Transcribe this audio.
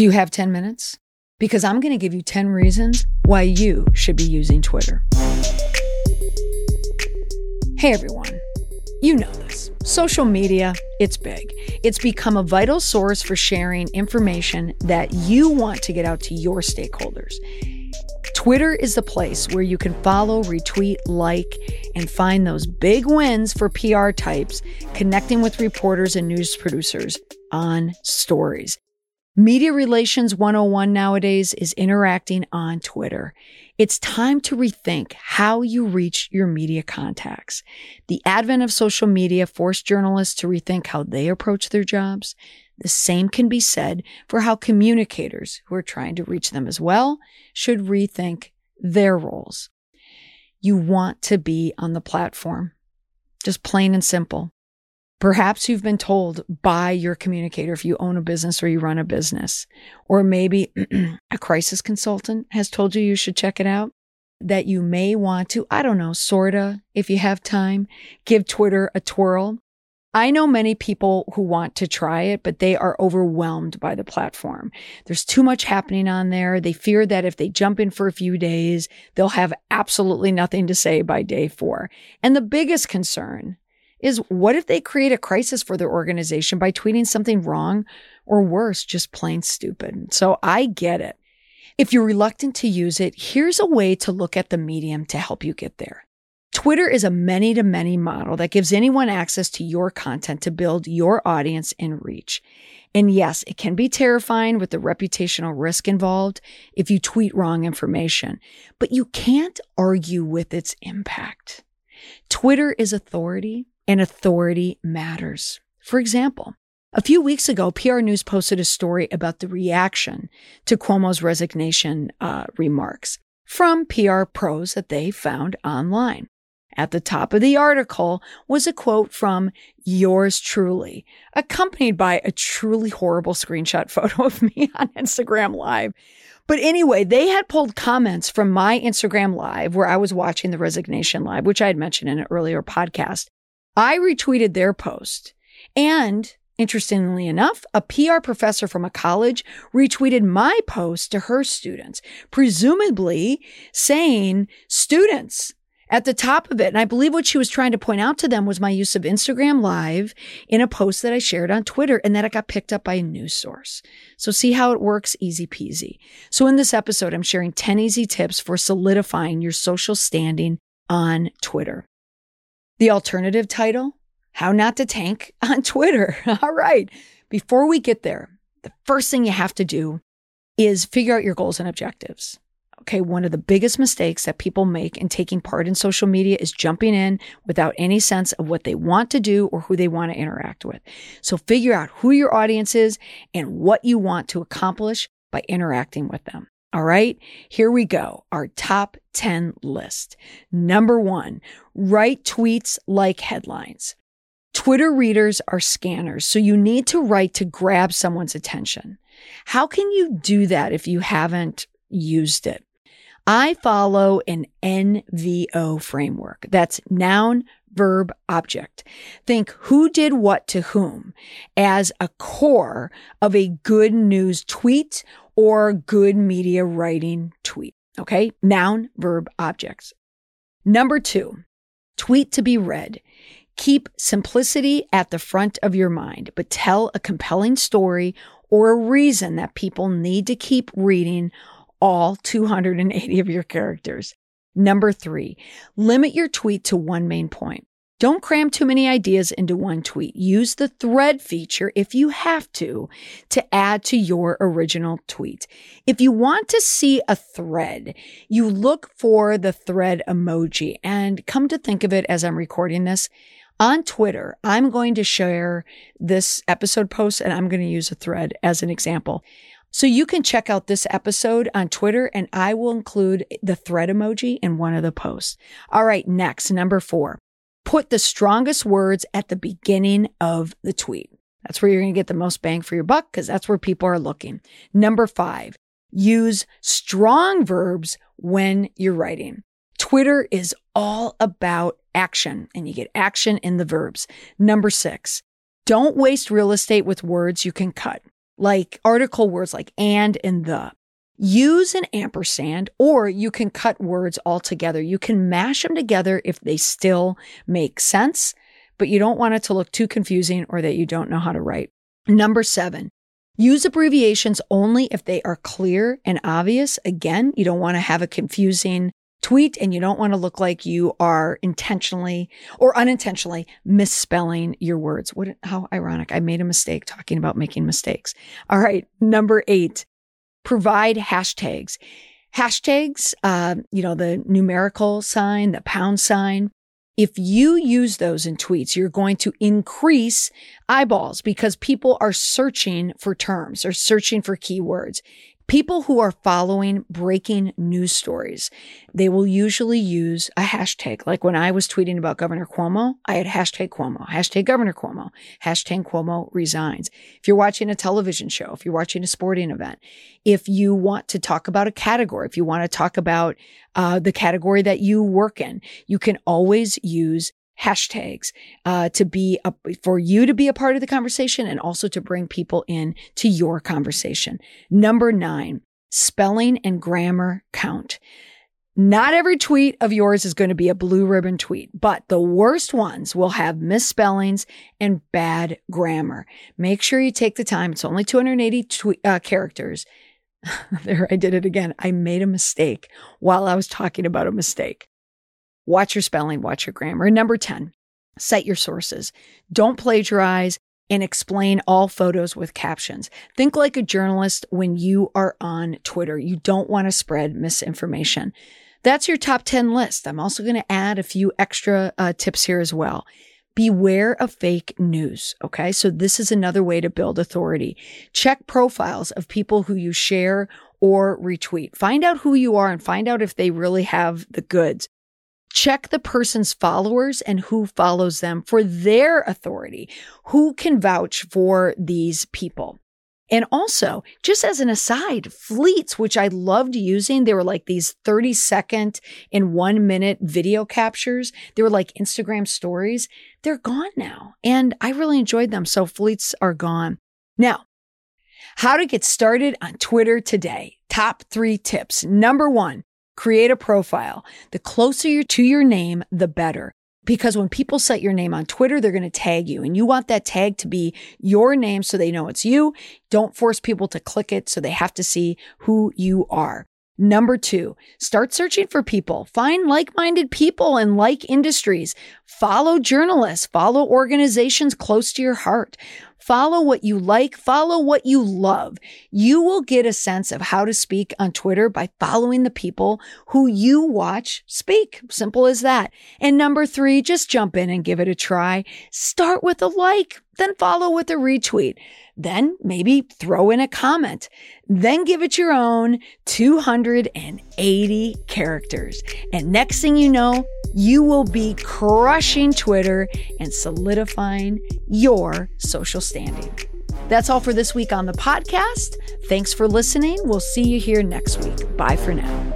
Do you have 10 minutes? Because I'm going to give you 10 reasons why you should be using Twitter. Hey everyone. You know this. Social media, it's big. It's become a vital source for sharing information that you want to get out to your stakeholders. Twitter is the place where you can follow, retweet, like, and find those big wins for PR types connecting with reporters and news producers on stories. Media Relations 101 nowadays is interacting on Twitter. It's time to rethink how you reach your media contacts. The advent of social media forced journalists to rethink how they approach their jobs. The same can be said for how communicators who are trying to reach them as well should rethink their roles. You want to be on the platform. Just plain and simple. Perhaps you've been told by your communicator if you own a business or you run a business, or maybe a crisis consultant has told you you should check it out, that you may want to, I don't know, sorta, if you have time, give Twitter a twirl. I know many people who want to try it, but they are overwhelmed by the platform. There's too much happening on there. They fear that if they jump in for a few days, they'll have absolutely nothing to say by day four. And the biggest concern is what if they create a crisis for their organization by tweeting something wrong or worse, just plain stupid? So I get it. If you're reluctant to use it, here's a way to look at the medium to help you get there. Twitter is a many to many model that gives anyone access to your content to build your audience and reach. And yes, it can be terrifying with the reputational risk involved if you tweet wrong information, but you can't argue with its impact. Twitter is authority and authority matters. For example, a few weeks ago, PR News posted a story about the reaction to Cuomo's resignation uh, remarks from PR pros that they found online. At the top of the article was a quote from yours truly, accompanied by a truly horrible screenshot photo of me on Instagram Live. But anyway, they had pulled comments from my Instagram Live where I was watching the resignation live, which I had mentioned in an earlier podcast. I retweeted their post. And interestingly enough, a PR professor from a college retweeted my post to her students, presumably saying, students, at the top of it. And I believe what she was trying to point out to them was my use of Instagram Live in a post that I shared on Twitter and that it got picked up by a news source. So see how it works? Easy peasy. So in this episode, I'm sharing 10 easy tips for solidifying your social standing on Twitter. The alternative title, How Not to Tank on Twitter. All right. Before we get there, the first thing you have to do is figure out your goals and objectives. Okay, one of the biggest mistakes that people make in taking part in social media is jumping in without any sense of what they want to do or who they want to interact with. So figure out who your audience is and what you want to accomplish by interacting with them. All right, here we go. Our top 10 list. Number one, write tweets like headlines. Twitter readers are scanners, so you need to write to grab someone's attention. How can you do that if you haven't used it? I follow an NVO framework. That's noun, verb, object. Think who did what to whom as a core of a good news tweet or good media writing tweet. Okay. Noun, verb, objects. Number two, tweet to be read. Keep simplicity at the front of your mind, but tell a compelling story or a reason that people need to keep reading all 280 of your characters. Number three, limit your tweet to one main point. Don't cram too many ideas into one tweet. Use the thread feature if you have to to add to your original tweet. If you want to see a thread, you look for the thread emoji. And come to think of it as I'm recording this, on Twitter, I'm going to share this episode post and I'm going to use a thread as an example. So you can check out this episode on Twitter and I will include the thread emoji in one of the posts. All right. Next, number four, put the strongest words at the beginning of the tweet. That's where you're going to get the most bang for your buck because that's where people are looking. Number five, use strong verbs when you're writing. Twitter is all about action and you get action in the verbs. Number six, don't waste real estate with words you can cut. like article words like and and the. Use an ampersand, or you can cut words all together. You can mash them together if they still make sense, but you don't want it to look too confusing or that you don't know how to write. Number seven, use abbreviations only if they are clear and obvious. Again, you don't want to have a confusing tweet and you don't want to look like you are intentionally or unintentionally misspelling your words. What, how ironic. I made a mistake talking about making mistakes. All right. Number eight, provide hashtags. Hashtags, uh, you know, the numerical sign, the pound sign. If you use those in tweets, you're going to increase eyeballs because people are searching for terms or searching for keywords people who are following breaking news stories, they will usually use a hashtag. Like when I was tweeting about Governor Cuomo, I had hashtag Cuomo, hashtag Governor Cuomo, hashtag Cuomo resigns. If you're watching a television show, if you're watching a sporting event, if you want to talk about a category, if you want to talk about uh, the category that you work in, you can always use hashtags uh, to be a, for you to be a part of the conversation and also to bring people in to your conversation. Number nine, spelling and grammar count. Not every tweet of yours is going to be a blue ribbon tweet, but the worst ones will have misspellings and bad grammar. Make sure you take the time. It's only 280 tweet, uh, characters. there, I did it again. I made a mistake while I was talking about a mistake. Watch your spelling, watch your grammar. And number 10, cite your sources. Don't plagiarize and explain all photos with captions. Think like a journalist when you are on Twitter. You don't want to spread misinformation. That's your top 10 list. I'm also going to add a few extra uh, tips here as well. Beware of fake news. Okay. So this is another way to build authority. Check profiles of people who you share or retweet. Find out who you are and find out if they really have the goods. Check the person's followers and who follows them for their authority. Who can vouch for these people? And also, just as an aside, fleets, which I loved using, they were like these 30 second and one minute video captures. They were like Instagram stories. They're gone now. And I really enjoyed them. So fleets are gone. Now, how to get started on Twitter today. Top three tips. Number one, create a profile. The closer you're to your name, the better. Because when people set your name on Twitter, they're going to tag you and you want that tag to be your name so they know it's you. Don't force people to click it so they have to see who you are. Number two, start searching for people. Find like minded people and like industries. Follow journalists. Follow organizations close to your heart. Follow what you like, follow what you love. You will get a sense of how to speak on Twitter by following the people who you watch speak. Simple as that. And number three, just jump in and give it a try. Start with a like, then follow with a retweet. Then maybe throw in a comment. Then give it your own 280 characters. And next thing you know, you will be crushing Twitter and solidifying your social standing. That's all for this week on the podcast. Thanks for listening. We'll see you here next week. Bye for now.